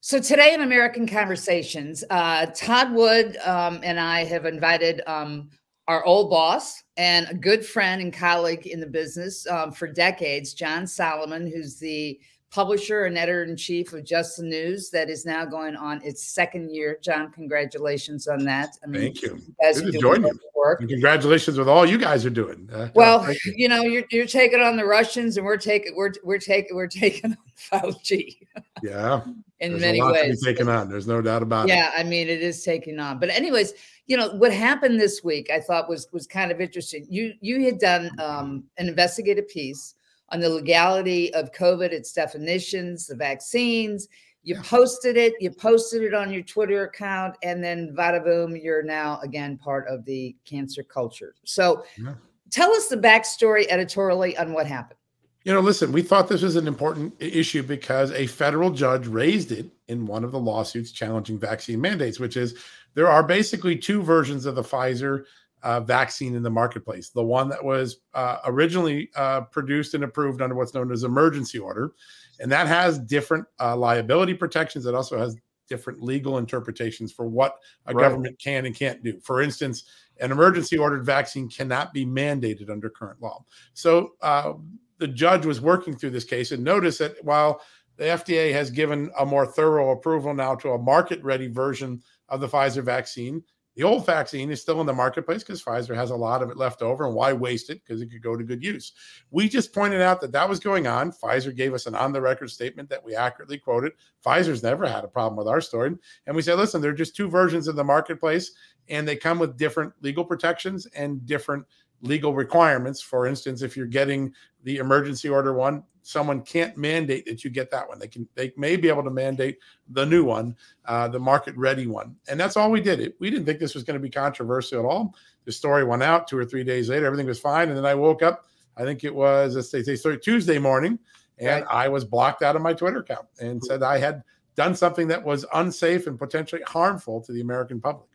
So today in American Conversations, uh, Todd Wood um, and I have invited um, our old boss and a good friend and colleague in the business um, for decades, John Solomon, who's the publisher and editor in chief of Just the News that is now going on its second year. John, congratulations on that. I mean, Thank you. you guys Good are doing you. work. And congratulations with all you guys are doing. Uh, well, you. you. know, you're, you're taking on the Russians and we're taking we're we're taking we're taking on Fauci. Yeah. in There's many ways. taking on. There's no doubt about yeah, it. Yeah, I mean it is taking on. But anyways, you know what happened this week i thought was was kind of interesting you you had done um, an investigative piece on the legality of COVID, its definitions, the vaccines. You posted it, you posted it on your Twitter account, and then vada boom, you're now again part of the cancer culture. So yeah. tell us the backstory editorially on what happened. You know, listen, we thought this was an important issue because a federal judge raised it in one of the lawsuits challenging vaccine mandates, which is there are basically two versions of the Pfizer uh, vaccine in the marketplace. The one that was uh, originally uh, produced and approved under what's known as emergency order, and that has different uh, liability protections. It also has different legal interpretations for what a right. government can and can't do. For instance, an emergency ordered vaccine cannot be mandated under current law. So uh, the judge was working through this case and noticed that while the FDA has given a more thorough approval now to a market ready version of the Pfizer vaccine. The old vaccine is still in the marketplace because Pfizer has a lot of it left over. And why waste it? Because it could go to good use. We just pointed out that that was going on. Pfizer gave us an on the record statement that we accurately quoted. Pfizer's never had a problem with our story. And we said, listen, there are just two versions of the marketplace, and they come with different legal protections and different legal requirements. For instance, if you're getting the emergency order one, someone can't mandate that you get that one. They can they may be able to mandate the new one, uh, the market ready one, and that's all we did. It, we didn't think this was going to be controversial at all. The story went out two or three days later. Everything was fine, and then I woke up. I think it was let's say, say Tuesday morning, and right. I was blocked out of my Twitter account and said I had done something that was unsafe and potentially harmful to the American public.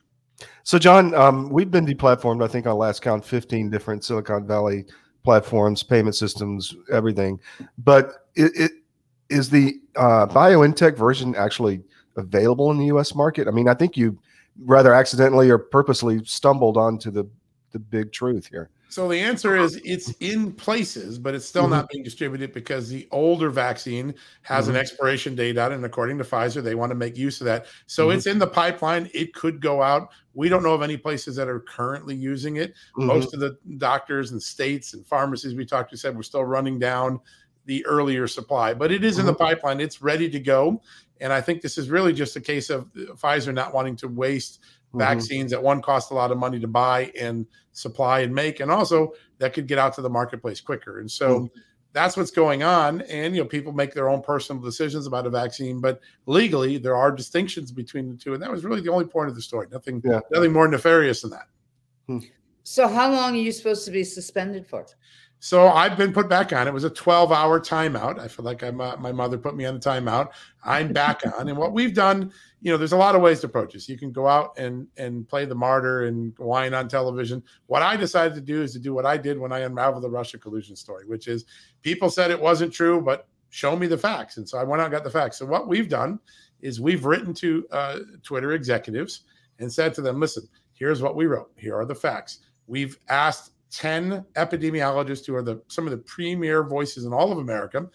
So, John, um, we've been deplatformed, I think, on last count, 15 different Silicon Valley platforms, payment systems, everything. But it, it is the uh, BioNTech version actually available in the U.S. market? I mean, I think you rather accidentally or purposely stumbled onto the the big truth here. So the answer is it's in places, but it's still mm-hmm. not being distributed because the older vaccine has mm-hmm. an expiration date out, and according to Pfizer, they want to make use of that. So mm-hmm. it's in the pipeline. It could go out. We don't know of any places that are currently using it. Mm-hmm. Most of the doctors and states and pharmacies we talked to said we're still running down the earlier supply, but it is in the mm-hmm. pipeline. It's ready to go. And I think this is really just a case of Pfizer not wanting to waste mm-hmm. vaccines that one cost a lot of money to buy and supply and make, and also that could get out to the marketplace quicker. And so mm-hmm. that's what's going on. And you know, people make their own personal decisions about a vaccine, but legally there are distinctions between the two. And that was really the only point of the story. Nothing, yeah. nothing more nefarious than that. Hmm. So how long are you supposed to be suspended for? So I've been put back on. It was a 12 hour timeout. I feel like I'm, uh, my mother put me on the timeout. I'm back on. And what we've done, you know, there's a lot of ways to approach this. You can go out and and play the martyr and whine on television. What I decided to do is to do what I did when I unraveled the Russia collusion story, which is people said it wasn't true, but show me the facts. And so I went out and got the facts. So what we've done is we've written to uh, Twitter executives and said to them, listen, here's what we wrote. Here are the facts. We've asked 10 epidemiologists who are the some of the premier voices in all of America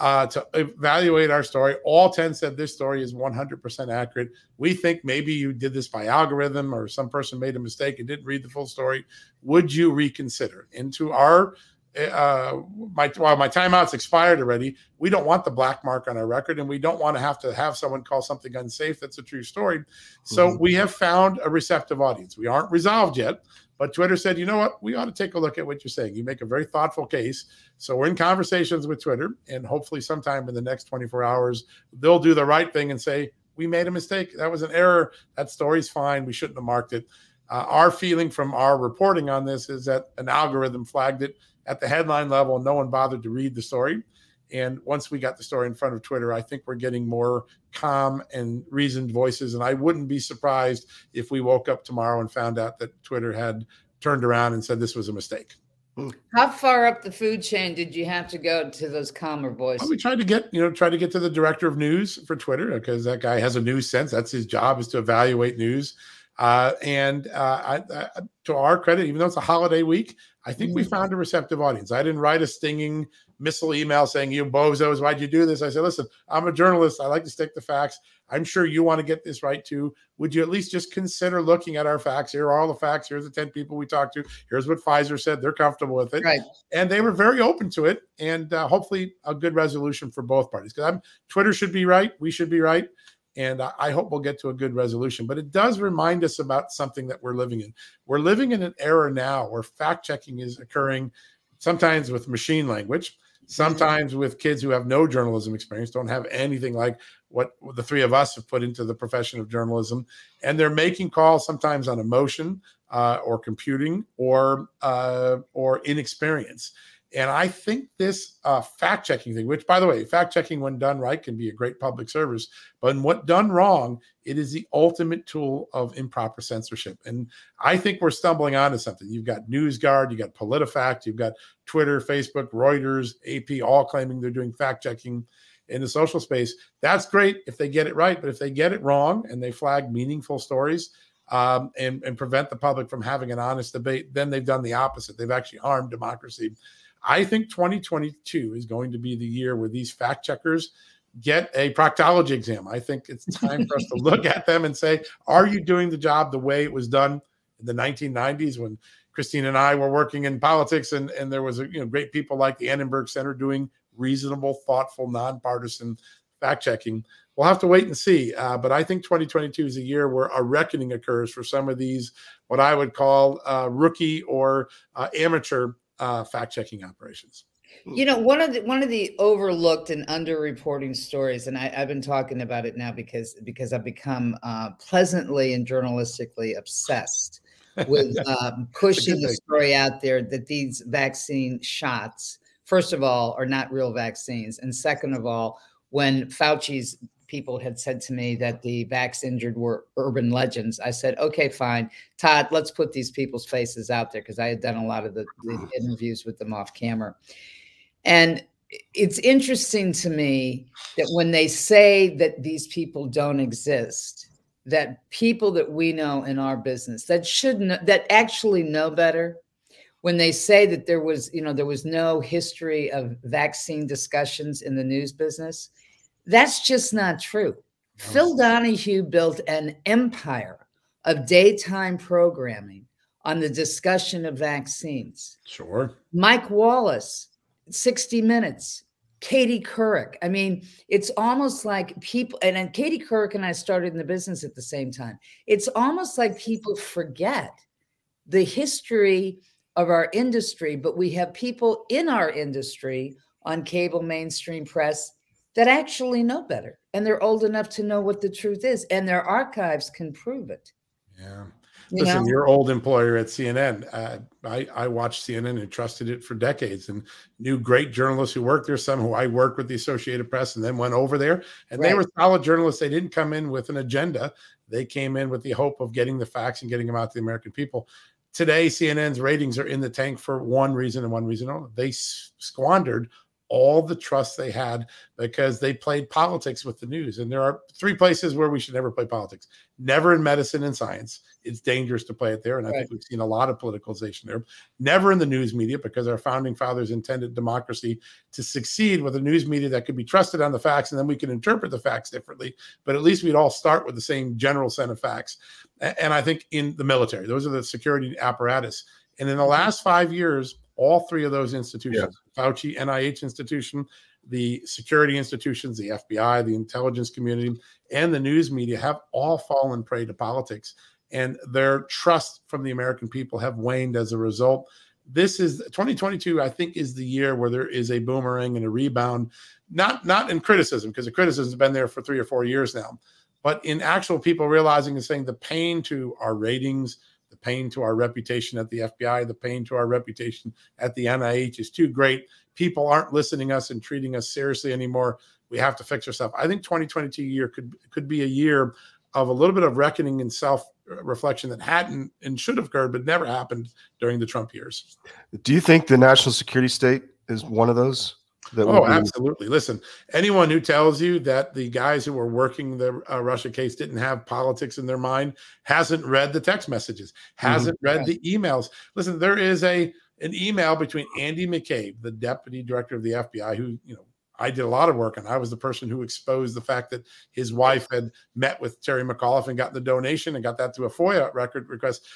uh, to evaluate our story. All 10 said this story is 100% accurate. We think maybe you did this by algorithm or some person made a mistake and didn't read the full story. Would you reconsider? Into our uh, my while my timeout's expired already, we don't want the black mark on our record, and we don't want to have to have someone call something unsafe. That's a true story. So mm-hmm. we have found a receptive audience. We aren't resolved yet, but Twitter said, you know what? We ought to take a look at what you're saying. You make a very thoughtful case. So we're in conversations with Twitter, and hopefully, sometime in the next 24 hours, they'll do the right thing and say, we made a mistake. That was an error. That story's fine. We shouldn't have marked it. Uh, our feeling from our reporting on this is that an algorithm flagged it at the headline level. No one bothered to read the story. And once we got the story in front of Twitter, I think we're getting more calm and reasoned voices. And I wouldn't be surprised if we woke up tomorrow and found out that Twitter had turned around and said this was a mistake. Hmm. How far up the food chain did you have to go to those calmer voices? Well, we tried to get, you know, try to get to the director of news for Twitter because that guy has a news sense. That's his job is to evaluate news. Uh, and uh, I, I, to our credit, even though it's a holiday week, I think mm-hmm. we found a receptive audience. I didn't write a stinging missile email saying, You bozos, why'd you do this? I said, Listen, I'm a journalist. I like to stick to facts. I'm sure you want to get this right too. Would you at least just consider looking at our facts? Here are all the facts. Here's the 10 people we talked to. Here's what Pfizer said. They're comfortable with it. Right. And they were very open to it. And uh, hopefully a good resolution for both parties. Because I'm Twitter should be right. We should be right. And I hope we'll get to a good resolution. But it does remind us about something that we're living in. We're living in an era now where fact checking is occurring sometimes with machine language, sometimes with kids who have no journalism experience, don't have anything like what the three of us have put into the profession of journalism. And they're making calls sometimes on emotion uh, or computing or uh, or inexperience. And I think this uh, fact checking thing, which by the way, fact checking when done right can be a great public service, but what done wrong, it is the ultimate tool of improper censorship. And I think we're stumbling onto something. You've got NewsGuard, you've got PolitiFact, you've got Twitter, Facebook, Reuters, AP, all claiming they're doing fact checking in the social space. That's great if they get it right, but if they get it wrong and they flag meaningful stories, um, and, and prevent the public from having an honest debate, then they've done the opposite. They've actually harmed democracy. I think 2022 is going to be the year where these fact checkers get a proctology exam. I think it's time for us to look at them and say, are you doing the job the way it was done in the 1990s when Christine and I were working in politics and, and there was a, you know great people like the Annenberg Center doing reasonable, thoughtful, nonpartisan fact checking. We'll have to wait and see. Uh, but I think 2022 is a year where a reckoning occurs for some of these, what I would call uh, rookie or uh, amateur uh, fact checking operations. You know, one of the one of the overlooked and underreporting stories, and I, have been talking about it now because because I've become uh, pleasantly and journalistically obsessed with um, pushing the story out there that these vaccine shots, first of all, are not real vaccines, and second of all, when Fauci's people had said to me that the vax injured were urban legends. I said, okay, fine. Todd, let's put these people's faces out there because I had done a lot of the, the interviews with them off camera. And it's interesting to me that when they say that these people don't exist, that people that we know in our business that should know, that actually know better when they say that there was you know there was no history of vaccine discussions in the news business that's just not true. Phil Donahue built an empire of daytime programming on the discussion of vaccines. Sure. Mike Wallace, 60 Minutes, Katie Couric. I mean, it's almost like people, and, and Katie Couric and I started in the business at the same time. It's almost like people forget the history of our industry, but we have people in our industry on cable mainstream press that actually know better and they're old enough to know what the truth is and their archives can prove it. Yeah. You listen know? your old employer at cnn uh, I, I watched cnn and trusted it for decades and knew great journalists who worked there some who i worked with the associated press and then went over there and right. they were solid journalists. They didn't come in with an agenda. They came in with the hope of getting the facts and getting them out to the american people. Today cnn's ratings are in the tank for one reason and one reason only. They squandered all the trust they had because they played politics with the news. And there are three places where we should never play politics. Never in medicine and science. It's dangerous to play it there. And I think we've seen a lot of politicalization there. Never in the news media because our founding fathers intended democracy to succeed with a news media that could be trusted on the facts and then we can interpret the facts differently. But at least we'd all start with the same general set of facts. And I think in the military, those are the security apparatus. And in the mm-hmm. last five years, all three of those institutions Fauci, NIH institution, the security institutions, the FBI, the intelligence community, and the news media have all fallen prey to politics. And their trust from the American people have waned as a result. This is 2022, I think, is the year where there is a boomerang and a rebound, not not in criticism, because the criticism has been there for three or four years now, but in actual people realizing and saying the pain to our ratings, pain to our reputation at the FBI, the pain to our reputation at the NIH is too great. People aren't listening us and treating us seriously anymore. We have to fix ourselves. I think 2022 year could could be a year of a little bit of reckoning and self reflection that hadn't and should have occurred, but never happened during the Trump years. Do you think the national security state is one of those? Oh, absolutely. Listen, anyone who tells you that the guys who were working the uh, Russia case didn't have politics in their mind hasn't read the text messages, mm-hmm. hasn't mm-hmm. read the emails. Listen, there is a an email between Andy McCabe, the deputy director of the FBI, who you know I did a lot of work on. I was the person who exposed the fact that his wife had met with Terry McAuliffe and got the donation and got that through a FOIA record request.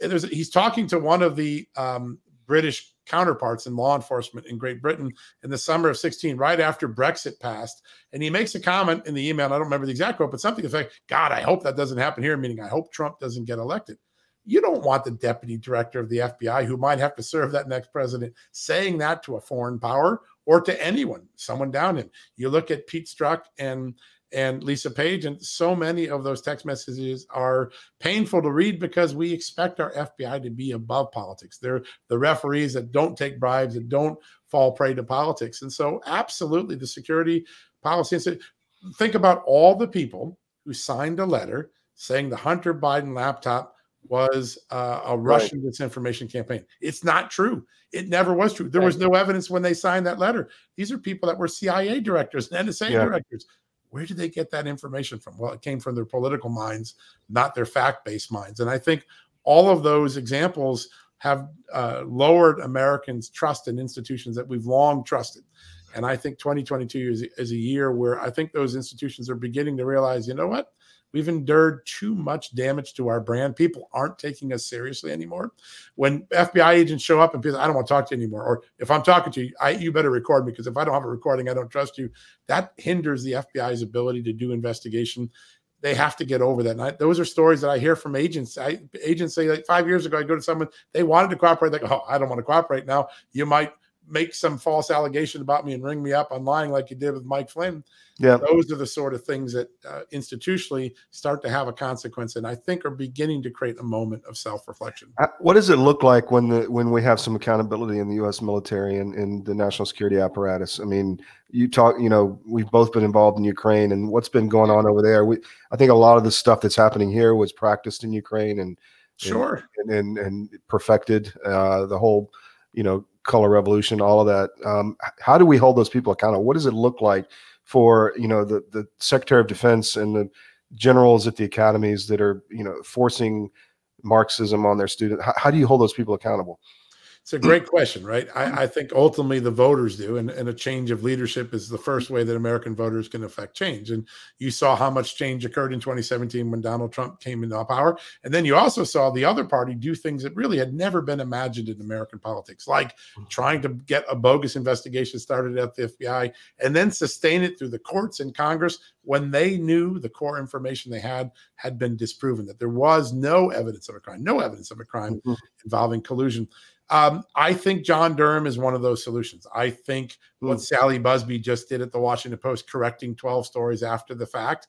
There's, he's talking to one of the um, British counterparts in law enforcement in Great Britain in the summer of 16, right after Brexit passed. And he makes a comment in the email. I don't remember the exact quote, but something effect, God, I hope that doesn't happen here, meaning I hope Trump doesn't get elected. You don't want the deputy director of the FBI, who might have to serve that next president, saying that to a foreign power or to anyone, someone down him. You look at Pete Strzok and and Lisa Page, and so many of those text messages are painful to read because we expect our FBI to be above politics. They're the referees that don't take bribes, that don't fall prey to politics. And so, absolutely, the security policy. Think about all the people who signed a letter saying the Hunter Biden laptop was uh, a Russian right. disinformation campaign. It's not true. It never was true. There was no evidence when they signed that letter. These are people that were CIA directors and NSA yeah. directors. Where did they get that information from? Well, it came from their political minds, not their fact based minds. And I think all of those examples have uh, lowered Americans' trust in institutions that we've long trusted. And I think 2022 is, is a year where I think those institutions are beginning to realize, you know what? We've endured too much damage to our brand. People aren't taking us seriously anymore. When FBI agents show up and people, I don't want to talk to you anymore, or if I'm talking to you, I, you better record because if I don't have a recording, I don't trust you. That hinders the FBI's ability to do investigation. They have to get over that. And I, those are stories that I hear from agents. I, agents say like five years ago, I go to someone, they wanted to cooperate. They go, oh, I don't want to cooperate now. You might make some false allegation about me and ring me up on lying like you did with Mike Flynn. Yeah, those are the sort of things that uh, institutionally start to have a consequence, and I think are beginning to create a moment of self-reflection. Uh, what does it look like when the when we have some accountability in the U.S. military and in the national security apparatus? I mean, you talk, you know, we've both been involved in Ukraine, and what's been going on over there. We, I think a lot of the stuff that's happening here was practiced in Ukraine and sure and and, and perfected. Uh, the whole, you know, color revolution, all of that. Um, how do we hold those people accountable? What does it look like for you know the the Secretary of Defense and the generals at the academies that are you know forcing Marxism on their students? How, how do you hold those people accountable? It's a great question, right? I, I, think ultimately the voters do, and, and a change of leadership is the first way that American voters can affect change. And you saw how much change occurred in 2017 when Donald Trump came into power. And then you also saw the other party do things that really had never been imagined in American politics, like trying to get a bogus investigation started at the FBI and then sustain it through the courts and Congress when they knew the core information they had had been disproven, that there was no evidence of a crime, no evidence of a crime mm-hmm. involving collusion. Um, I think John Durham is one of those solutions. I think what hmm. Sally Buzbee just did at the Washington Post, correcting 12 stories after the fact,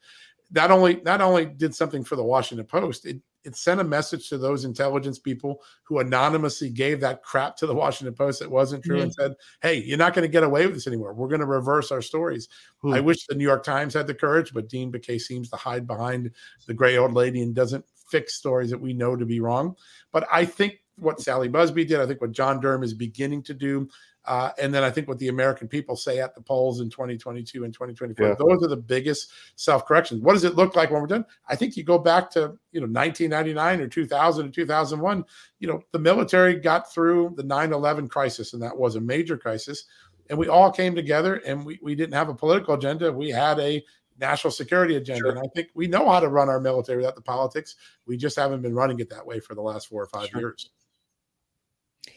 not only not only did something for the Washington Post, it it sent a message to those intelligence people who anonymously gave that crap to the Washington Post that wasn't true mm-hmm. and said, "Hey, you're not going to get away with this anymore. We're going to reverse our stories." Hmm. I wish the New York Times had the courage, but Dean Baquet seems to hide behind the gray old lady and doesn't fix stories that we know to be wrong. But I think what Sally Buzbee did. I think what John Durham is beginning to do. Uh, and then I think what the American people say at the polls in 2022 and 2024, yeah. those are the biggest self corrections. What does it look like when we're done? I think you go back to you know 1999 or 2000 or 2001. You know the military got through the 9/11 crisis, and that was a major crisis. And we all came together, and we we didn't have a political agenda. We had a national security agenda. Sure. And I think we know how to run our military without the politics. We just haven't been running it that way for the last four or five sure. years.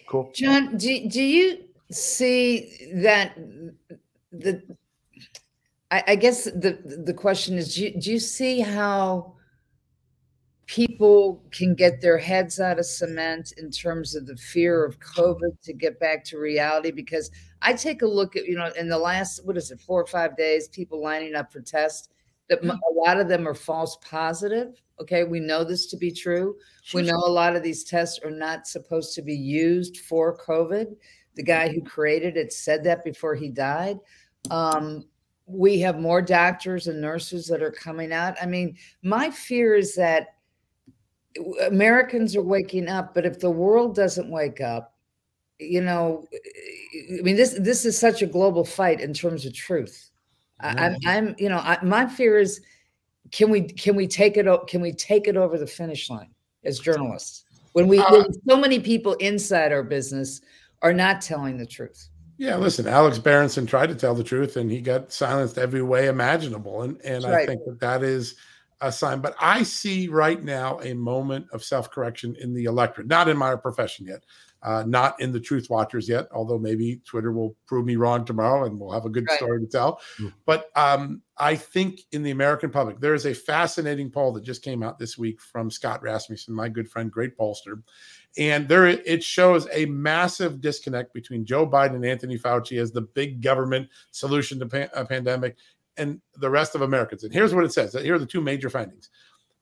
Cool. John, do, do you see that the I, I guess the the question is do you, do you see how people can get their heads out of cement in terms of the fear of COVID to get back to reality? Because I take a look at, you know, in the last, what is it, four or five days, people lining up for tests, that mm. a lot of them are false positive. Okay, we know this to be true. We know a lot of these tests are not supposed to be used for COVID. The guy who created it said that before he died. Um, we have more doctors and nurses that are coming out. I mean, my fear is that Americans are waking up, but if the world doesn't wake up, you know, I mean, this this is such a global fight in terms of truth. I, am I'm, you know, I, my fear is, can we can we take it can we take it over the finish line as journalists when we uh, when so many people inside our business are not telling the truth. Yeah, listen, Alex Berenson tried to tell the truth and he got silenced every way imaginable. And and I think that that is a sign. But I see right now a moment of self correction in the electorate, not in my profession yet, uh, not in the truth watchers yet, although maybe Twitter will prove me wrong tomorrow and we'll have a good right. story to tell. Mm. But um, I think in the American public, there is a fascinating poll that just came out this week from Scott Rasmussen, my good friend, great pollster. And there it shows a massive disconnect between Joe Biden and Anthony Fauci as the big government solution to pan- a pandemic and the rest of Americans. And here's what it says. Here are the two major findings.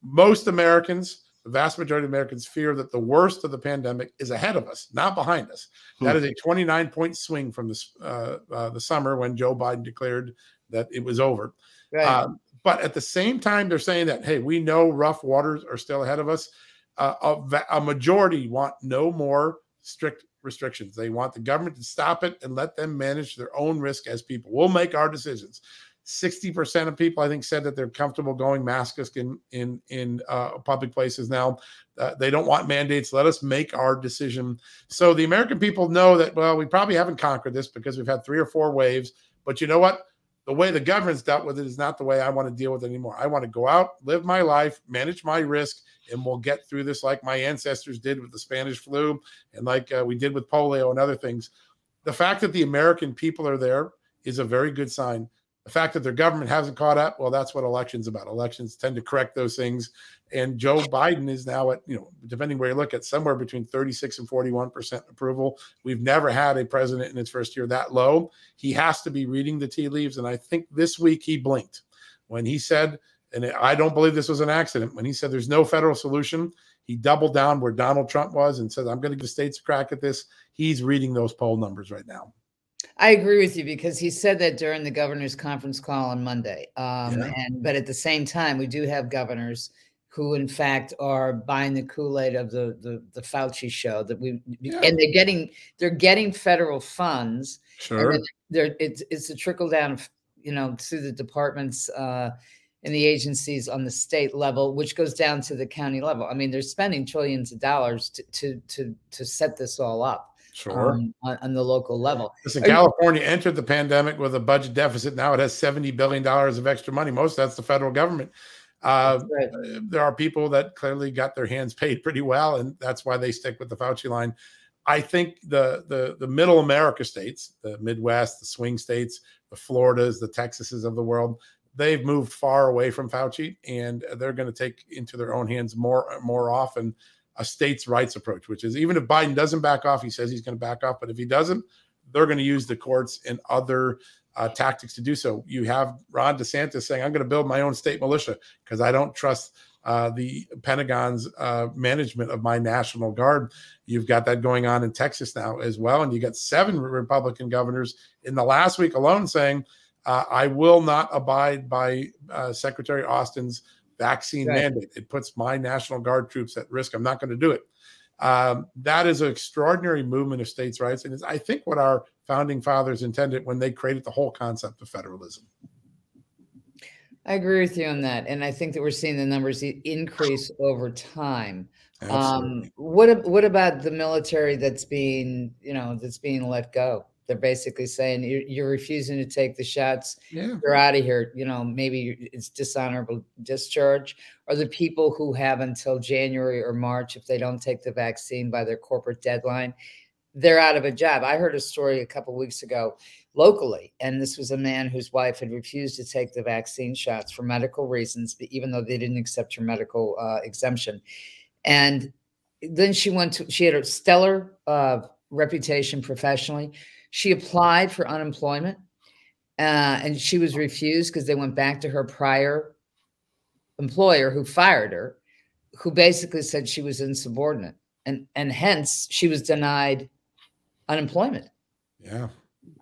Most Americans, the vast majority of Americans fear that the worst of the pandemic is ahead of us, not behind us. Hmm. That is a 29 point swing from the, uh, uh, the summer when Joe Biden declared that it was over. Right. Um, but at the same time, they're saying that, hey, we know rough waters are still ahead of us uh, a, a majority want no more strict restrictions. They want the government to stop it and let them manage their own risk as people. We'll make our decisions. 60% of people, I think, said that they're comfortable going maskless in in in uh, public places now. Uh, they don't want mandates. Let us make our decision. So the American people know that. Well, we probably haven't conquered this because we've had three or four waves. But you know what? The way the government's dealt with it is not the way I want to deal with it anymore. I want to go out, live my life, manage my risk, and we'll get through this like my ancestors did with the Spanish flu and like uh, we did with polio and other things. The fact that the American people are there is a very good sign. The fact that their government hasn't caught up, well, that's what elections about. Elections tend to correct those things. And Joe Biden is now at, you know, depending where you look at, somewhere between 36 and 41% approval. We've never had a president in his first year that low. He has to be reading the tea leaves. And I think this week he blinked when he said and I don't believe this was an accident. When he said there's no federal solution, he doubled down where Donald Trump was and said, I'm going to give states a crack at this. He's reading those poll numbers right now. I agree with you because he said that during the governor's conference call on Monday. Um, yeah. And but at the same time, we do have governors who, in fact, are buying the Kool Aid of the, the the Fauci show. That we yeah. and they're getting they're getting federal funds. Sure, they're, it's it's a trickle down, you know, through the departments. Uh, in the agencies on the state level, which goes down to the county level. I mean, they're spending trillions of dollars to to to, to set this all up. Sure. Um, on, on, the local level. Listen, California you- entered the pandemic with a budget deficit. Now it has $70 billion of extra money. Most of that's the federal government. Uh, right. There are people that clearly got their hands paid pretty well, and that's why they stick with the Fauci line. I think the the the middle America states, the Midwest, the swing states, the Floridas, the Texases of the world, they've moved far away from Fauci, and they're going to take into their own hands more more often a states' rights approach, which is even if Biden doesn't back off, he says he's going to back off, but if he doesn't, they're going to use the courts and other uh, tactics to do so. You have Ron DeSantis saying, "I'm going to build my own state militia because I don't trust." Uh, the Pentagon's uh, management of my National Guard. You've got that going on in Texas now as well. And you got seven Republican governors in the last week alone saying, uh, I will not abide by uh, Secretary Austin's vaccine right. mandate. It puts my National Guard troops at risk. I'm not going to do it. Um, that is an extraordinary movement of states' rights, and it's I think what our founding fathers intended when they created the whole concept of federalism. I agree with you on that, and I think that we're seeing the numbers increase over time. Um, what what about the military that's being you know that's being let go? They're basically saying you're, you're refusing to take the shots. Yeah. You're out of here. You know, maybe it's dishonorable discharge. Or the people who have until January or March, if they don't take the vaccine by their corporate deadline, they're out of a job. I heard a story a couple weeks ago locally, and this was a man whose wife had refused to take the vaccine shots for medical reasons, even though they didn't accept her medical uh, exemption. And then she went to, she had a stellar uh, reputation professionally she applied for unemployment uh, and she was refused because they went back to her prior employer who fired her, who basically said she was insubordinate. And, and hence she was denied unemployment. Yeah.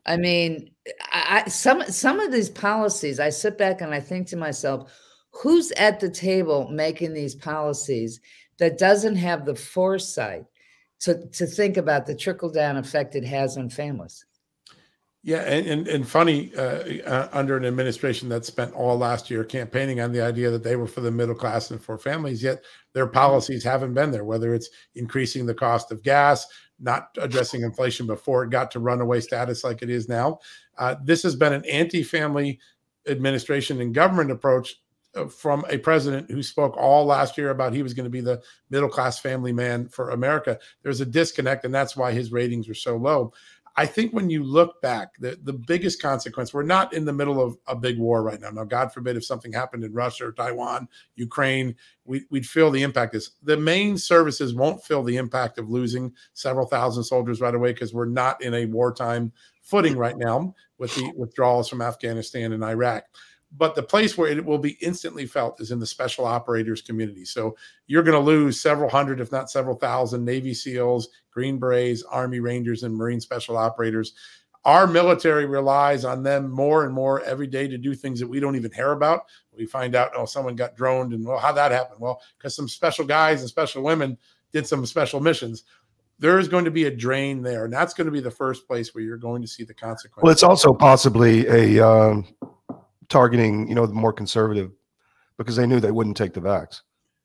I mean, I, some some of these policies, I sit back and I think to myself, who's at the table making these policies that doesn't have the foresight to, to think about the trickle down effect it has on families? Yeah, and and, and funny, uh, uh, under an administration that spent all last year campaigning on the idea that they were for the middle class and for families, yet their mm-hmm. policies haven't been there. Whether it's increasing the cost of gas, not addressing inflation before it got to runaway status like it is now, uh, this has been an anti-family administration and government approach Uh, from a president who spoke all last year about he was going to be the middle class family man for America. There's a disconnect, and that's why his ratings are so low. I think when you look back, the, the biggest consequence, we're not in the middle of a big war right now. Now, God forbid if something happened in Russia or Taiwan, Ukraine, we, would feel the impact. Is the main services won't feel the impact of losing several thousand soldiers right away because we're not in a wartime footing right now with the withdrawals from Afghanistan and Iraq but the place where it will be instantly felt is in the special operators community. So you're going to lose several hundred, if not several thousand, Navy SEALs, Green Berets, Army Rangers, and Marine special operators. Our military relies on them more and more every day to do things that we don't even hear about. We find out, oh, someone got droned, and well, how that happened? Well, because some special guys and special women did some special missions there is going to be a drain there, and that's going to be the first place where you're going to see the consequences. Well, it's also possibly a um, targeting, you know, the more conservative because they knew they wouldn't take the vax.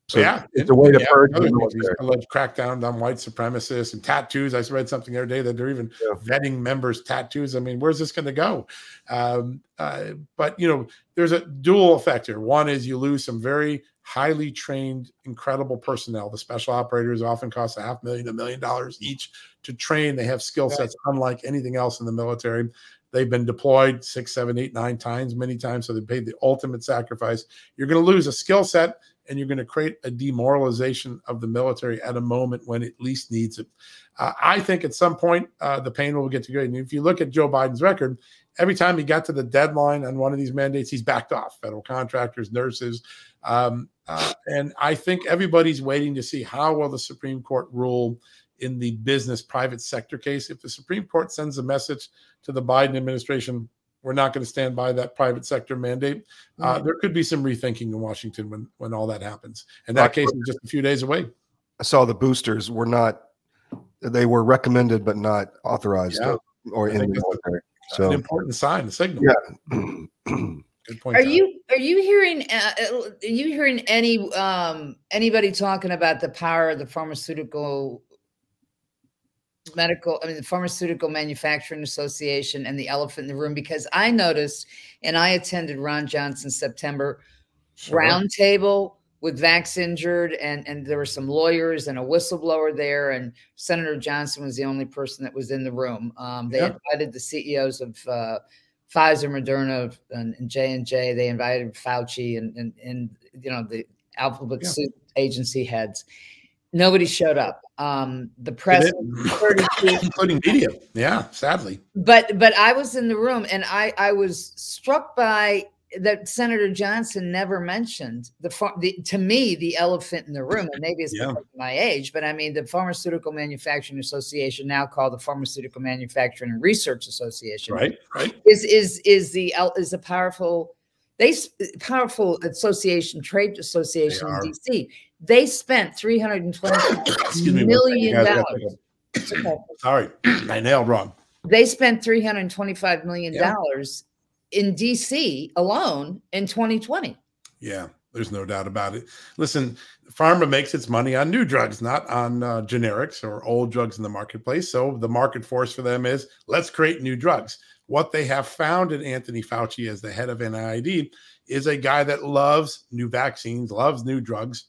So yeah, it's a way to yeah, purge the alleged crackdown on white supremacists and tattoos. I read something the other day that they're even yeah. vetting members' tattoos. I mean, where's this going to go? Um, uh, but you know, there's a dual effect here. One is you lose some very highly trained, incredible personnel. The special operators often cost a half million, a million dollars each to train. They have skill sets unlike anything else in the military. They've been deployed six, seven, eight, nine times, many times. So they paid the ultimate sacrifice. You're going to lose a skill set and you're going to create a demoralization of the military at a moment when it least needs it. Uh, I think at some point uh, the pain will get to go. And if you look at Joe Biden's record, every time he got to the deadline on one of these mandates, he's backed off federal contractors, nurses. Um, uh, and I think everybody's waiting to see how will the Supreme Court rule in the business private sector case. If the Supreme Court sends a message to the Biden administration, we're not going to stand by that private sector mandate. Uh, there could be some rethinking in Washington when when all that happens, and that case is just a few days away. I saw the boosters were not; they were recommended but not authorized yeah. or in the military. So an important sign, a signal. Yeah. Good point. Are you are you hearing uh, uh, are you hearing any um anybody talking about the power of the pharmaceutical medical, I mean, the Pharmaceutical Manufacturing Association and the elephant in the room because I noticed, and I attended Ron Johnson's September sure. roundtable with Vax injured, and and there were some lawyers and a whistleblower there, and Senator Johnson was the only person that was in the room. Um, they yeah. invited the CEOs of uh, Pfizer, Moderna, and J and J. They invited Fauci and and and you know the alphabet yeah. soup agency heads. Nobody showed up. Um, the press, including media, yeah, sadly. But but I was in the room, and I I was struck by that Senator Johnson never mentioned the, the to me the elephant in the room, and maybe it's yeah. my age, but I mean the Pharmaceutical Manufacturing Association, now called the Pharmaceutical Manufacturing and Research Association, right? Right. Is is is the is a powerful they powerful association, trade association in DC. They spent three hundred and twenty million dollars. Sorry, I nailed wrong. They spent three hundred twenty-five million dollars yeah. in DC alone in 2020. Yeah, there's no doubt about it. Listen, pharma makes its money on new drugs, not on uh, generics or old drugs in the marketplace. So the market force for them is let's create new drugs. What they have found in Anthony Fauci as the head of NIAID is a guy that loves new vaccines, loves new drugs,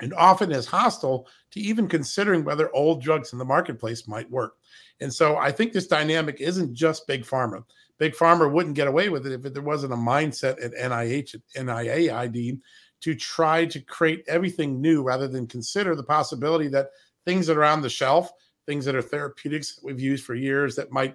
and often is hostile to even considering whether old drugs in the marketplace might work. And so I think this dynamic isn't just big pharma. Big pharma wouldn't get away with it if there wasn't a mindset at NIH, at NIAID to try to create everything new rather than consider the possibility that things that are on the shelf, things that are therapeutics that we've used for years that might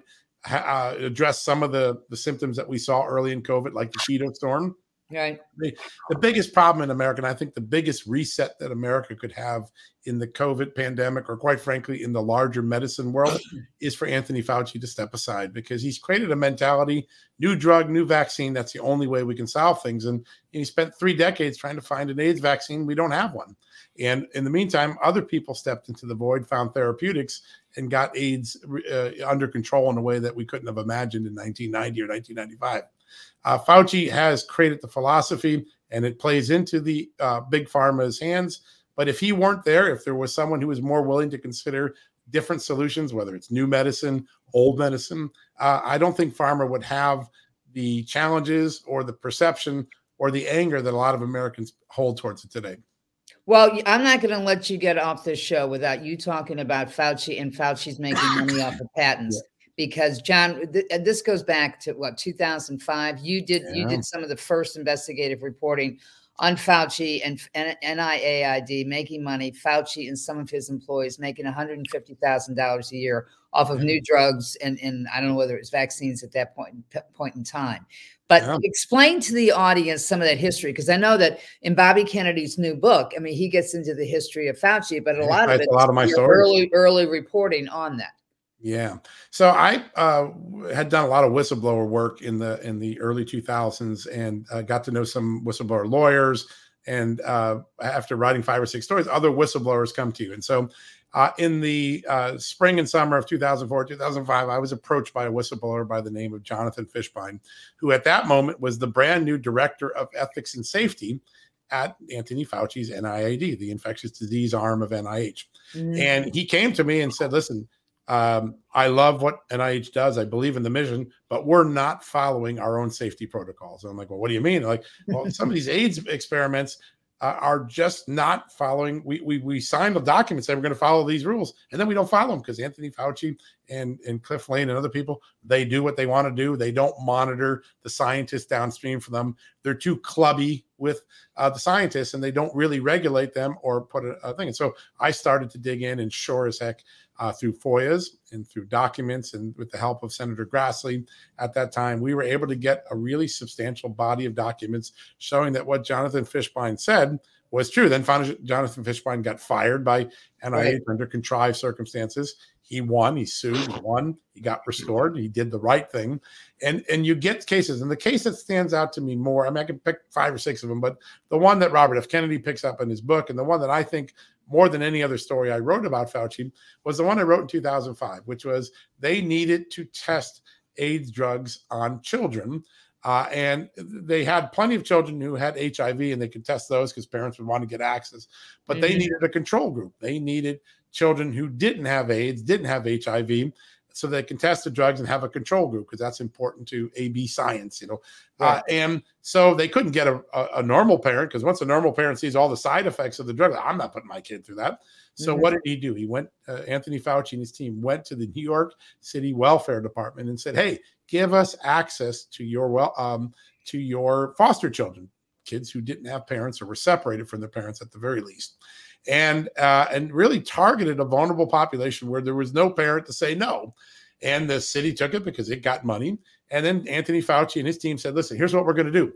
uh, address some of the, the symptoms that we saw early in COVID, like the keto storm, Right. The, the biggest problem in America, and I think the biggest reset that America could have in the COVID pandemic, or quite frankly, in the larger medicine world, is for Anthony Fauci to step aside because he's created a mentality new drug, new vaccine. That's the only way we can solve things. And he spent three decades trying to find an AIDS vaccine. We don't have one. And in the meantime, other people stepped into the void, found therapeutics, and got AIDS uh, under control in a way that we couldn't have imagined in 1990 or 1995. Uh, Fauci has created the philosophy and it plays into the uh, big pharma's hands. But if he weren't there, if there was someone who was more willing to consider different solutions, whether it's new medicine, old medicine, uh, I don't think pharma would have the challenges or the perception or the anger that a lot of Americans hold towards it today. Well, I'm not going to let you get off this show without you talking about Fauci and Fauci's making money off of patents because John, th- this goes back to what 2005. You did yeah. you did some of the first investigative reporting on Fauci and, and NIAID making money. Fauci and some of his employees making one hundred and fifty thousand dollars a year off of new drugs and and I don't know whether it's vaccines at that point point in time. But yeah. explain to the audience some of that history because I know that in Bobby Kennedy's new book, I mean, he gets into the history of Fauci, but a lot of it, a lot of my early early reporting on that. Yeah. So I uh, had done a lot of whistleblower work in the in the early 2000s and uh, got to know some whistleblower lawyers. And uh, after writing five or six stories, other whistleblowers come to you. And so uh, in the uh, spring and summer of 2004, 2005, I was approached by a whistleblower by the name of Jonathan Fishbein, who at that moment was the brand new director of ethics and safety at Anthony Fauci's NIAID, the infectious disease arm of NIH. Mm-hmm. And he came to me and said, Listen, um, I love what NIH does. I believe in the mission, but we're not following our own safety protocols. And I'm like, well, what do you mean? Like, well, some of these AIDS experiments uh, are just not following. We we we signed a document saying we're going to follow these rules, and then we don't follow them because Anthony Fauci and and Cliff Lane and other people they do what they want to do. They don't monitor the scientists downstream for them. They're too clubby with uh, the scientists, and they don't really regulate them or put a, a thing. And so I started to dig in, and sure as heck, uh, through FOIAs and through documents and with the help of Senator Grassley at that time, we were able to get a really substantial body of documents showing that what Jonathan Fishbein said was true. Then Jonathan Fishbein got fired by NIH right. under contrived circumstances. He won. He sued. He won. He got restored. He did the right thing, and and you get cases. And the case that stands out to me more, I mean, I can pick five or six of them, but the one that Robert F. Kennedy picks up in his book, and the one that I think more than any other story I wrote about Fauci was the one I wrote in 2005, which was they needed to test AIDS drugs on children. Uh, and they had plenty of children who had HIV and they could test those because parents would want to get access. But mm-hmm. they needed a control group. They needed children who didn't have AIDS, didn't have HIV, so they can test the drugs and have a control group because that's important to AB science, you know. Right. Uh, and so they couldn't get a, a, a normal parent because once a normal parent sees all the side effects of the drug, I'm not putting my kid through that. So mm-hmm. what did he do? He went. Uh, Anthony Fauci and his team went to the New York City Welfare Department and said, "Hey, give us access to your well um, to your foster children, kids who didn't have parents or were separated from their parents at the very least." And uh, and really targeted a vulnerable population where there was no parent to say no. And the city took it because it got money. And then Anthony Fauci and his team said, listen, here's what we're going to do.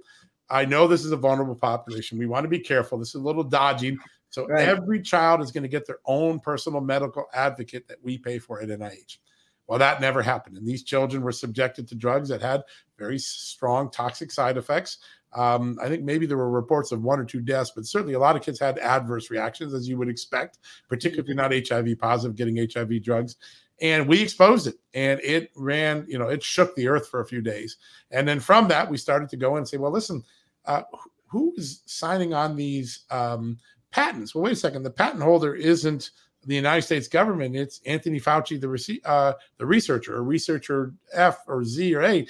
I know this is a vulnerable population. We want to be careful. This is a little dodgy. So right. every child is going to get their own personal medical advocate that we pay for at NIH. Well, that never happened. And these children were subjected to drugs that had very strong toxic side effects. Um, I think maybe there were reports of one or two deaths, but certainly a lot of kids had adverse reactions, as you would expect, particularly not HIV positive, getting HIV drugs. And we exposed it, and it ran, you know, it shook the earth for a few days. And then from that, we started to go and say, well, listen, uh, who is signing on these um, patents? Well, wait a second. The patent holder isn't the United States government. It's Anthony Fauci, the, uh, the researcher, or researcher F or Z or A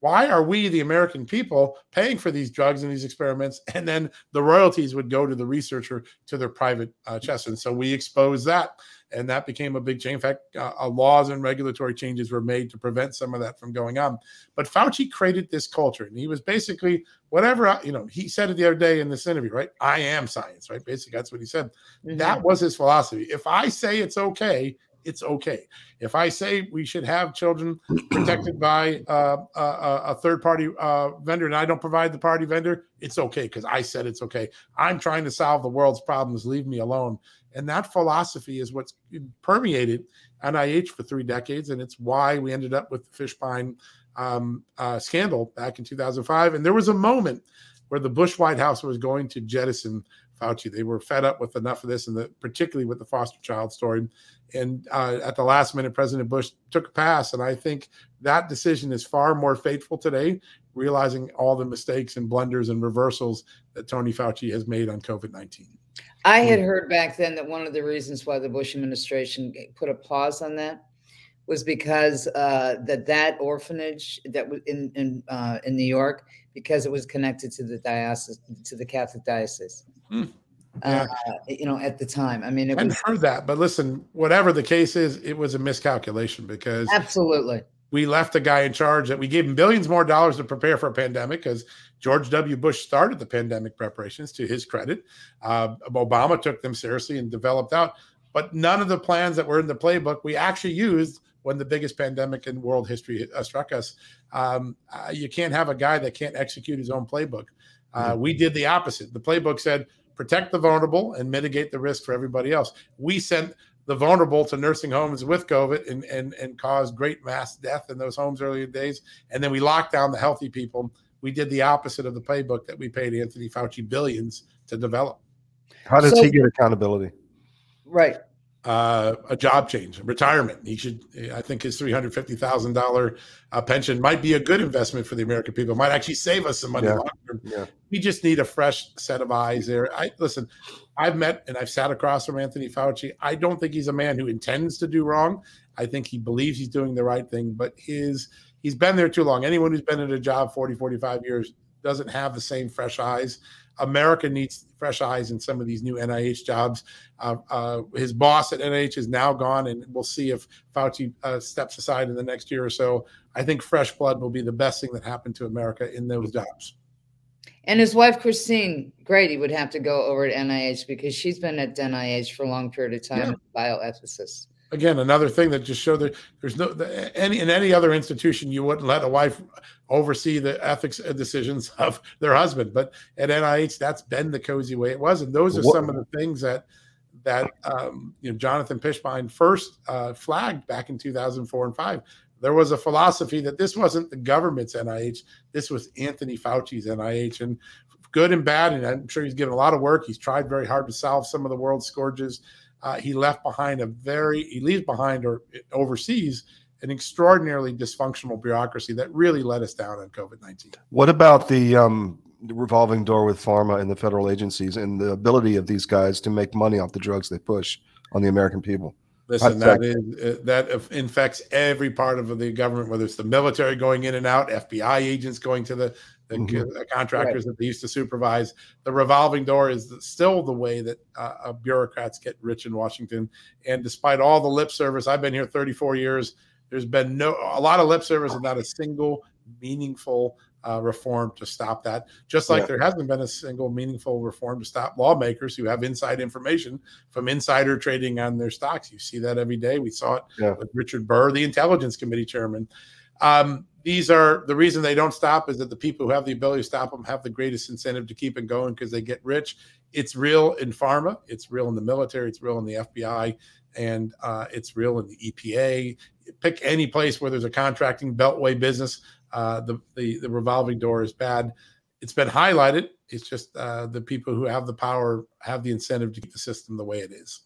why are we the american people paying for these drugs and these experiments? And then the royalties would go to the researcher to their private uh, chest. And so we exposed that and that became a big change. In fact uh, uh, laws and regulatory changes were made to prevent some of that from going on. But fauci created this culture and he was basically whatever uh, you know he said it the other day in this interview right? I am science right? Basically that's what he said. Mm-hmm. that was his philosophy. If i say it's okay it's okay. If I say we should have children protected by uh, a, a, third party uh, vendor and I don't provide the party vendor, it's okay because I said it's okay. I'm trying to solve the world's problems. Leave me alone. And that philosophy is what's permeated NIH for three decades. And it's why we ended up with the Fishbein um, uh, scandal back in 2005. And there was a moment where the Bush White House was going to jettison Fauci. They were fed up with enough of this, and the, particularly with the foster child story. And uh, at the last minute, President Bush took a pass. And I think that decision is far more fateful today, realizing all the mistakes and blunders and reversals that Tony Fauci has made on COVID 19. I had heard back then that one of the reasons why the Bush administration put a pause on that was because uh, that that orphanage that was in in uh, in New York because it was connected to the diocese to the Catholic diocese. Hmm. Yeah. Uh, you know, at the time, I mean, it I was, heard that, but listen, whatever the case is, it was a miscalculation because absolutely we left a guy in charge that we gave him billions more dollars to prepare for a pandemic because George W. Bush started the pandemic preparations to his credit. Uh, Obama took them seriously and developed out, but none of the plans that were in the playbook we actually used when the biggest pandemic in world history uh, struck us. Um, uh, you can't have a guy that can't execute his own playbook. Uh, we did the opposite. The playbook said protect the vulnerable and mitigate the risk for everybody else. We sent the vulnerable to nursing homes with COVID and, and, and caused great mass death in those homes earlier days. And then we locked down the healthy people. We did the opposite of the playbook that we paid Anthony Fauci billions to develop. How does so, he get accountability? Right uh, a job change, retirement. He should. I think his three hundred fifty thousand uh, dollar pension might be a good investment for the American people. Might actually save us some money. Yeah. yeah. We just need a fresh set of eyes there. I listen. I've met and I've sat across from Anthony Fauci. I don't think he's a man who intends to do wrong. I think he believes he's doing the right thing, but his he's been there too long. Anyone who's been in a job 40, 45 years doesn't have the same fresh eyes. America needs fresh eyes in some of these new NIH jobs. Uh, uh, his boss at NIH is now gone, and we'll see if Fauci uh, steps aside in the next year or so. I think fresh blood will be the best thing that happened to America in those jobs. And his wife, Christine Grady, would have to go over to NIH because she's been at NIH for a long period of time, yeah. bioethicist again another thing that just showed that there's no any in any other institution you wouldn't let a wife oversee the ethics decisions of their husband. But at nih that's been the cozy way it was. And those are some of the things that that um, you know jonathan fishbein first uh, flagged back in 2004 and 5 there was a philosophy that this wasn't the government's nih this was anthony fauci's nih and good and bad and i'm sure he's given a lot of work. He's tried very hard to solve some of the world's scourges uh, he left behind a very he leaves behind or overseas an extraordinarily dysfunctional bureaucracy that really let us down on COVID nineteen. What about the um, revolving door with pharma and the federal agencies and the ability of these guys to make money off the drugs they push on the American people? Listen, that is uh, that infects every part of the government, whether it's the military going in and out, FBI agents going to the, the mm-hmm. contractors right. that they used to supervise. The revolving door is still the way that uh, uh, bureaucrats get rich in Washington. And despite all the lip service, I've been here 34 years. There's been no a lot of lip service and not a single meaningful uh, reform to stop that. Just like yeah. there hasn't been a single meaningful reform to stop lawmakers who have inside information from insider trading on their stocks. You see that every day. We saw it yeah. with Richard Burr, the Intelligence Committee chairman. Um, these are the reason they don't stop is that the people who have the ability to stop them have the greatest incentive to keep it going because they get rich. It's real in pharma, it's real in the military, it's real in the FBI, and uh, it's real in the EPA. Pick any place where there's a contracting beltway business uh, the, the the revolving door is bad. It's been highlighted. It's just uh, the people who have the power have the incentive to keep the system the way it is.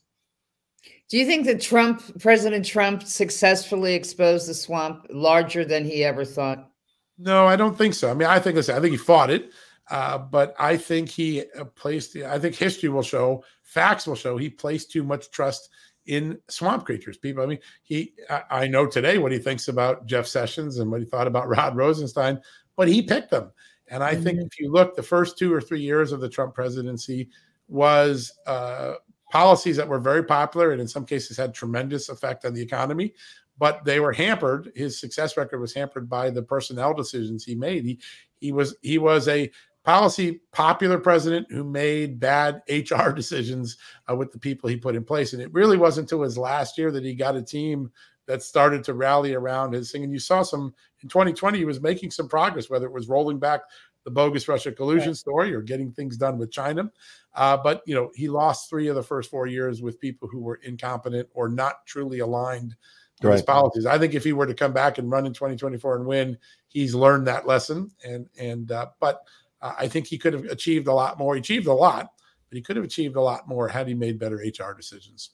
Do you think that Trump, President Trump, successfully exposed the swamp larger than he ever thought? No, I don't think so. I mean, I think listen, I think he fought it, uh, but I think he uh, placed. I think history will show, facts will show, he placed too much trust in swamp creatures. People, I mean, he, I, I, know today what he thinks about Jeff Sessions and what he thought about Rod Rosenstein, but he picked them. And I mm-hmm. think if you look, the first two or three years of the Trump presidency was uh, policies that were very popular and in some cases had tremendous effect on the economy, but they were hampered. His success record was hampered by the personnel decisions he made. He he was he was a policy popular president who made bad HR decisions uh, with the people he put in place. And it really wasn't until his last year that he got a team that started to rally around his thing. And you saw some in 2020, he was making some progress, whether it was rolling back the bogus Russia collusion right. story or getting things done with China. Uh, but you know, he lost three of the first four years with people who were incompetent or not truly aligned to right. his policies. I think if he were to come back and run in 2024 and win, he's learned that lesson. And and uh, but uh, I think he could have achieved a lot more. He achieved a lot, but he could have achieved a lot more had he made better HR decisions.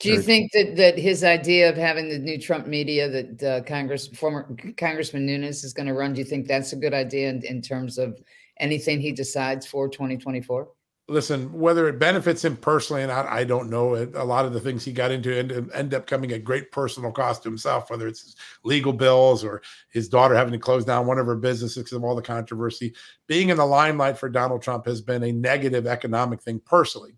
Do you think that that his idea of having the new Trump media that uh, Congress former Congressman Nunes is going to run? Do you think that's a good idea in, in terms of anything he decides for 2024? listen, whether it benefits him personally or not, I don't know. A lot of the things he got into end, end up coming at great personal cost to himself, whether it's legal bills or his daughter having to close down one of her businesses because of all the controversy. Being in the limelight for Donald Trump has been a negative economic thing personally.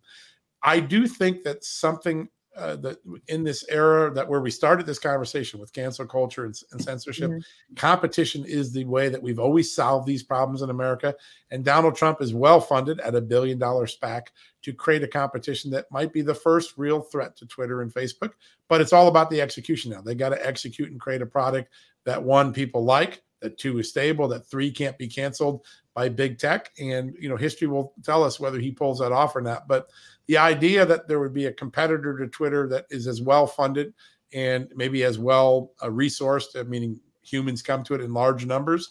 I do think that something uh, that in this era that where we started this conversation with cancel culture and, and censorship, mm-hmm. competition is the way that we've always solved these problems in America. And Donald Trump is well funded at a billion dollar SPAC to create a competition that might be the first real threat to Twitter and Facebook. But it's all about the execution now. They got to execute and create a product that one people like, that two is stable, that three can't be canceled by big tech. And you know, history will tell us whether he pulls that off or not. But the idea that there would be a competitor to Twitter that is as well funded and maybe as well uh, resourced, uh, meaning humans come to it in large numbers.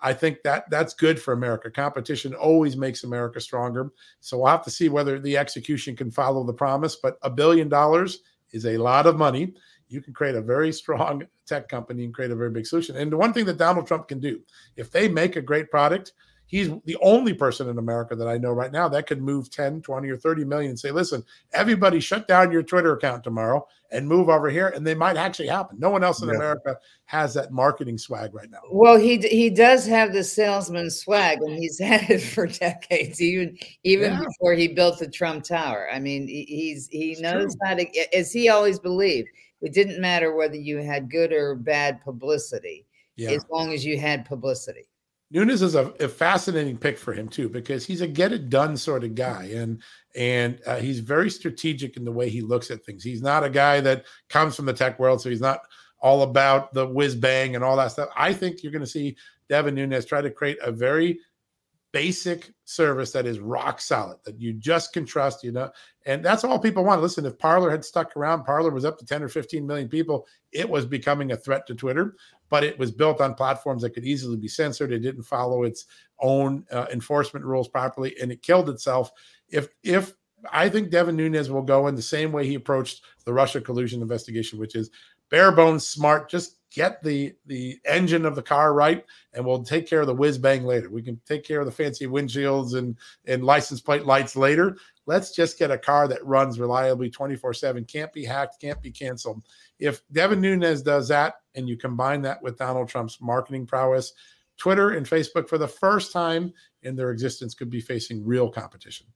I think that that's good for America. Competition always makes America stronger. So we'll have to see whether the execution can follow the promise. But a billion dollars is a lot of money. You can create a very strong tech company and create a very big solution. And the one thing that Donald Trump can do, if they make a great product, he's the only person in America that I know right now that could move 10, 20, or 30 million and say, listen, everybody shut down your Twitter account tomorrow and move over here. And they might actually happen. No one else in yeah. America has that marketing swag right now. Well, he he does have the salesman swag and he's had it for decades, even even yeah. before he built the Trump Tower. I mean, he's he it's knows true. how to as he always believed. It didn't matter whether you had good or bad publicity, yeah. as long as you had publicity. Nunes is a, a, fascinating pick for him too because he's a get it done sort of guy, and and uh, he's very strategic in the way he looks at things. He's not a guy that comes from the tech world, so he's not all about the whiz bang and all that stuff. I think you're going to see Devin Nunes try to create a very basic service that is rock solid that you just can trust you know and that's all people want listen if Parler had stuck around Parler was up to 10 or 15 million people it was becoming a threat to twitter but it was built on platforms that could easily be censored it didn't follow its own uh, enforcement rules properly and it killed itself if if I think Devin Nunes will go in the same way he approached the Russia collusion investigation, which is bare bones smart. Just get the the engine of the car right, and we'll take care of the whiz bang later. We can take care of the fancy windshields and and license plate lights later. Let's just get a car that runs reliably 24 7, can't be hacked, can't be canceled. If Devin Nunes does that, and you combine that with Donald Trump's marketing prowess, Twitter and Facebook, for the first time in their existence, could be facing real competition.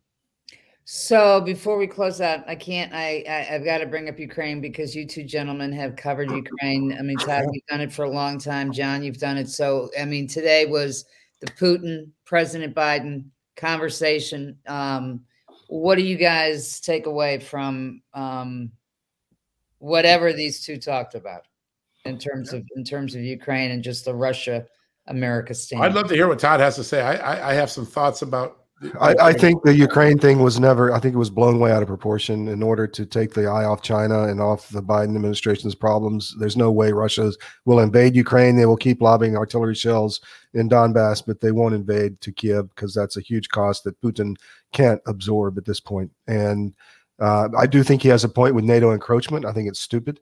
So before we close out, I can't. I, I have got to bring up Ukraine because you two gentlemen have covered Ukraine. I mean, Todd, you've done it for a long time. John, you've done it. So I mean, today was the Putin President Biden conversation. Um, what do you guys take away from um, whatever these two talked about in terms of in terms of Ukraine and just the Russia America stand? I'd love to hear what Todd has to say. I, I, I have some thoughts about I, I, think the Ukraine thing was never. I think it was blown way out of proportion in order to take the eye off China and off the Biden administration's problems. There's no way Russia will invade Ukraine. They will keep lobbing artillery shells in Donbass, but they won't invade to Kiev because that's a huge cost that Putin can't absorb at this point. And uh, I do think he has a point with NATO encroachment. I think it's stupid,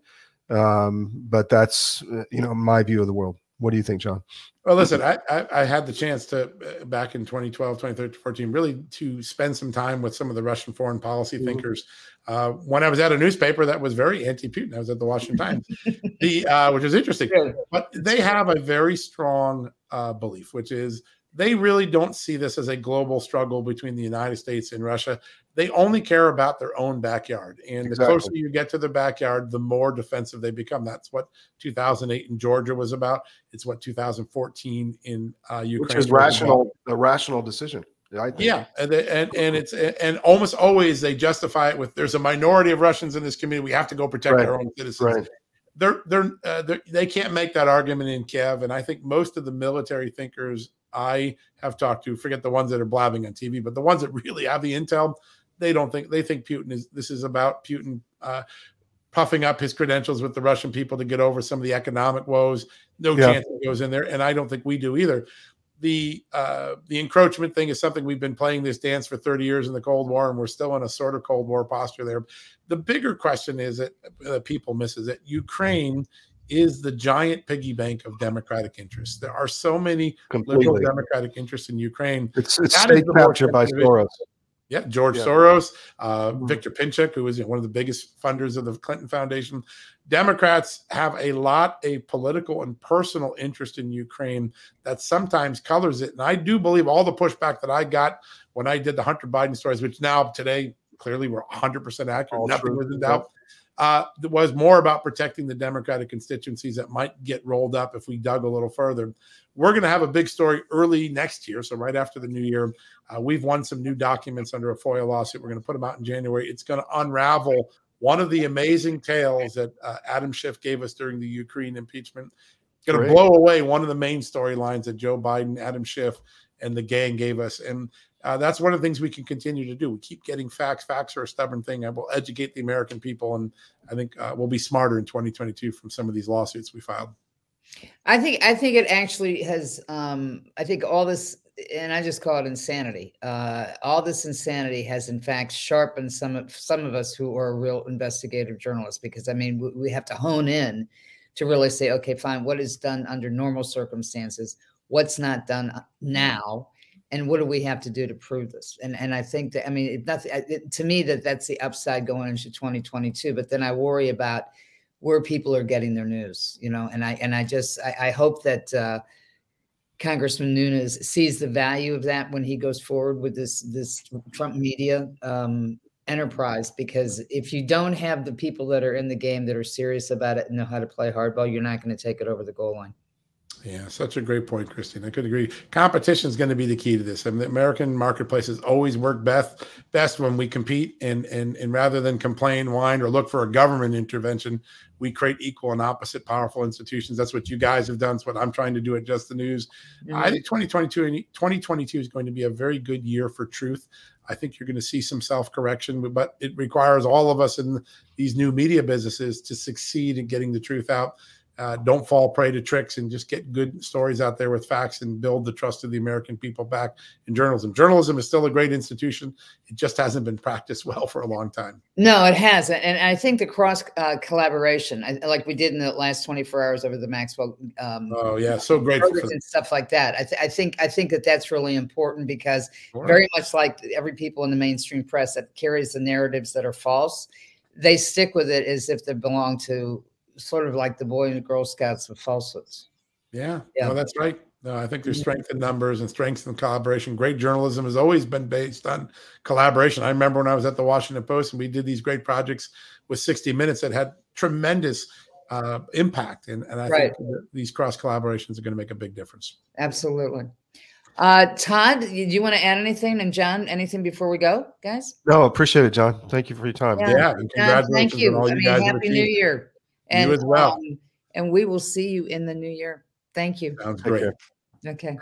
um, but that's uh, you know my view of the world. What do you think, John? Well, listen, I, I, I, had the chance to uh, back in 2012, 2013, 14, really to spend some time with some of the Russian foreign policy mm-hmm. thinkers. Uh, when I was at a newspaper that was very anti-Putin, I was at the Washington Times, the uh, which was interesting. But they have a very strong uh, belief, which is they really don't see this as a global struggle between the United States and Russia. They only care about their own backyard. And Exactly. the closer you get to their backyard, the more defensive they become. That's what 2008 in Georgia was about. It's what 2014 in uh, Ukraine which is about. rational, a rational decision. I think. Yeah, and they- and and it's and almost always they justify it with there's a minority of Russians in this community. We have to go protect Right, our own citizens. right. They're they're, uh, they're they can't make that argument in Kiev, and I think most of the military thinkers I have talked to, forget the ones that are blabbing on TV, but the ones that really have the intel, they don't think they think Putin is this is about Putin. Uh, puffing up his credentials with the Russian people to get over some of the economic woes. No Yeah. chance he goes in there, and I don't think we do either the uh, the encroachment thing is something we've been playing this dance for 30 years in the Cold War, and we're still in a sort of Cold War posture there. The bigger question is that uh, people miss is that Ukraine is the giant piggy bank of democratic interests. There are so many liberal democratic interests in Ukraine. It's, it's state captured by Soros. Yeah, George Yeah. Soros, uh, Mhm. Victor Pinchuk, who is one of the biggest funders of the Clinton Foundation. Democrats have a lot a political and personal interest in Ukraine that sometimes colors it. And I do believe all the pushback that I got when I did the Hunter Biden stories, which now today clearly were 100% accurate, All nothing true. was in doubt. Uh, was more about protecting the Democratic constituencies that might get rolled up if we dug a little further. We're going to have a big story early next year, so right after the new year. Uh, we've won some new documents under a FOIA lawsuit. We're going to put them out in January. It's going to unravel one of the amazing tales that uh, Adam Schiff gave us during the Ukraine impeachment. It's going to blow away one of the main storylines that Joe Biden, Adam Schiff, and the gang gave us. And uh, that's one of the things we can continue to do. We keep getting facts. Facts are a stubborn thing. I will educate the American people, and I think uh, we'll be smarter in 2022 from some of these lawsuits we filed. I think I think it actually has. Um, I think all this, and I just call it insanity. Uh, all this insanity has, in fact, sharpened some of some of us who are real investigative journalists. Because I mean, we, we have to hone in to really say, okay, fine, what is done under normal circumstances, what's not done uh, now, and what do we have to do to prove this? And and I think that I mean, it, nothing it, to me that that's the upside going into 2022. But then I worry about where people are getting their news, you know, and I and I just I, I hope that uh, Congressman Nunes sees the value of that when he goes forward with this this Trump media um, enterprise. Because if you don't have the people that are in the game that are serious about it and know how to play hardball, you're not going to take it over the goal line. Yeah, such a great point, Christine. I could agree. Competition is going to be the key to this. I mean, the American marketplace has always worked best best when we compete, and and and rather than complain, whine, or look for a government intervention, we create equal and opposite powerful institutions. That's what you guys have done. It's what I'm trying to do at Just the News. Mm-hmm. I think 2022 and 2022 is going to be a very good year for truth. I think you're going to see some self correction, but it requires all of us in these new media businesses to succeed in getting the truth out. Uh, don't fall prey to tricks and just get good stories out there with facts and build the trust of the American people back in journalism. Journalism is still a great institution. It just hasn't been practiced well for a long time. No, it hasn't, and I think the cross uh, collaboration, I, like we did in the last 24 hours over the Maxwell um, Oh yeah, so great. and stuff like that. I, th- I think I think that that's really important because that. very much like every people in the mainstream press that carries the narratives that are false, they stick with it as if they belong to sort of like the Boy and Girl Scouts of falsehoods. Yeah, Yeah. no, that's right. No, I think there's Mhm. strength in numbers and strength in collaboration. Great journalism has always been based on collaboration. I remember when I was at the Washington Post and we did these great projects with 60 Minutes that had tremendous uh, impact, and, and I Right. think these cross collaborations are going to make a big difference. Absolutely. Uh, Todd, do you want to add anything? And John, anything before we go, guys? No, appreciate it, John. Thank you for your time. Yeah. Yeah, and John, congratulations thank on you. all I you mean, guys happy New achieved. Year. And, as well. um, and we will see you in the new year. Thank you. Sounds great. care. Okay.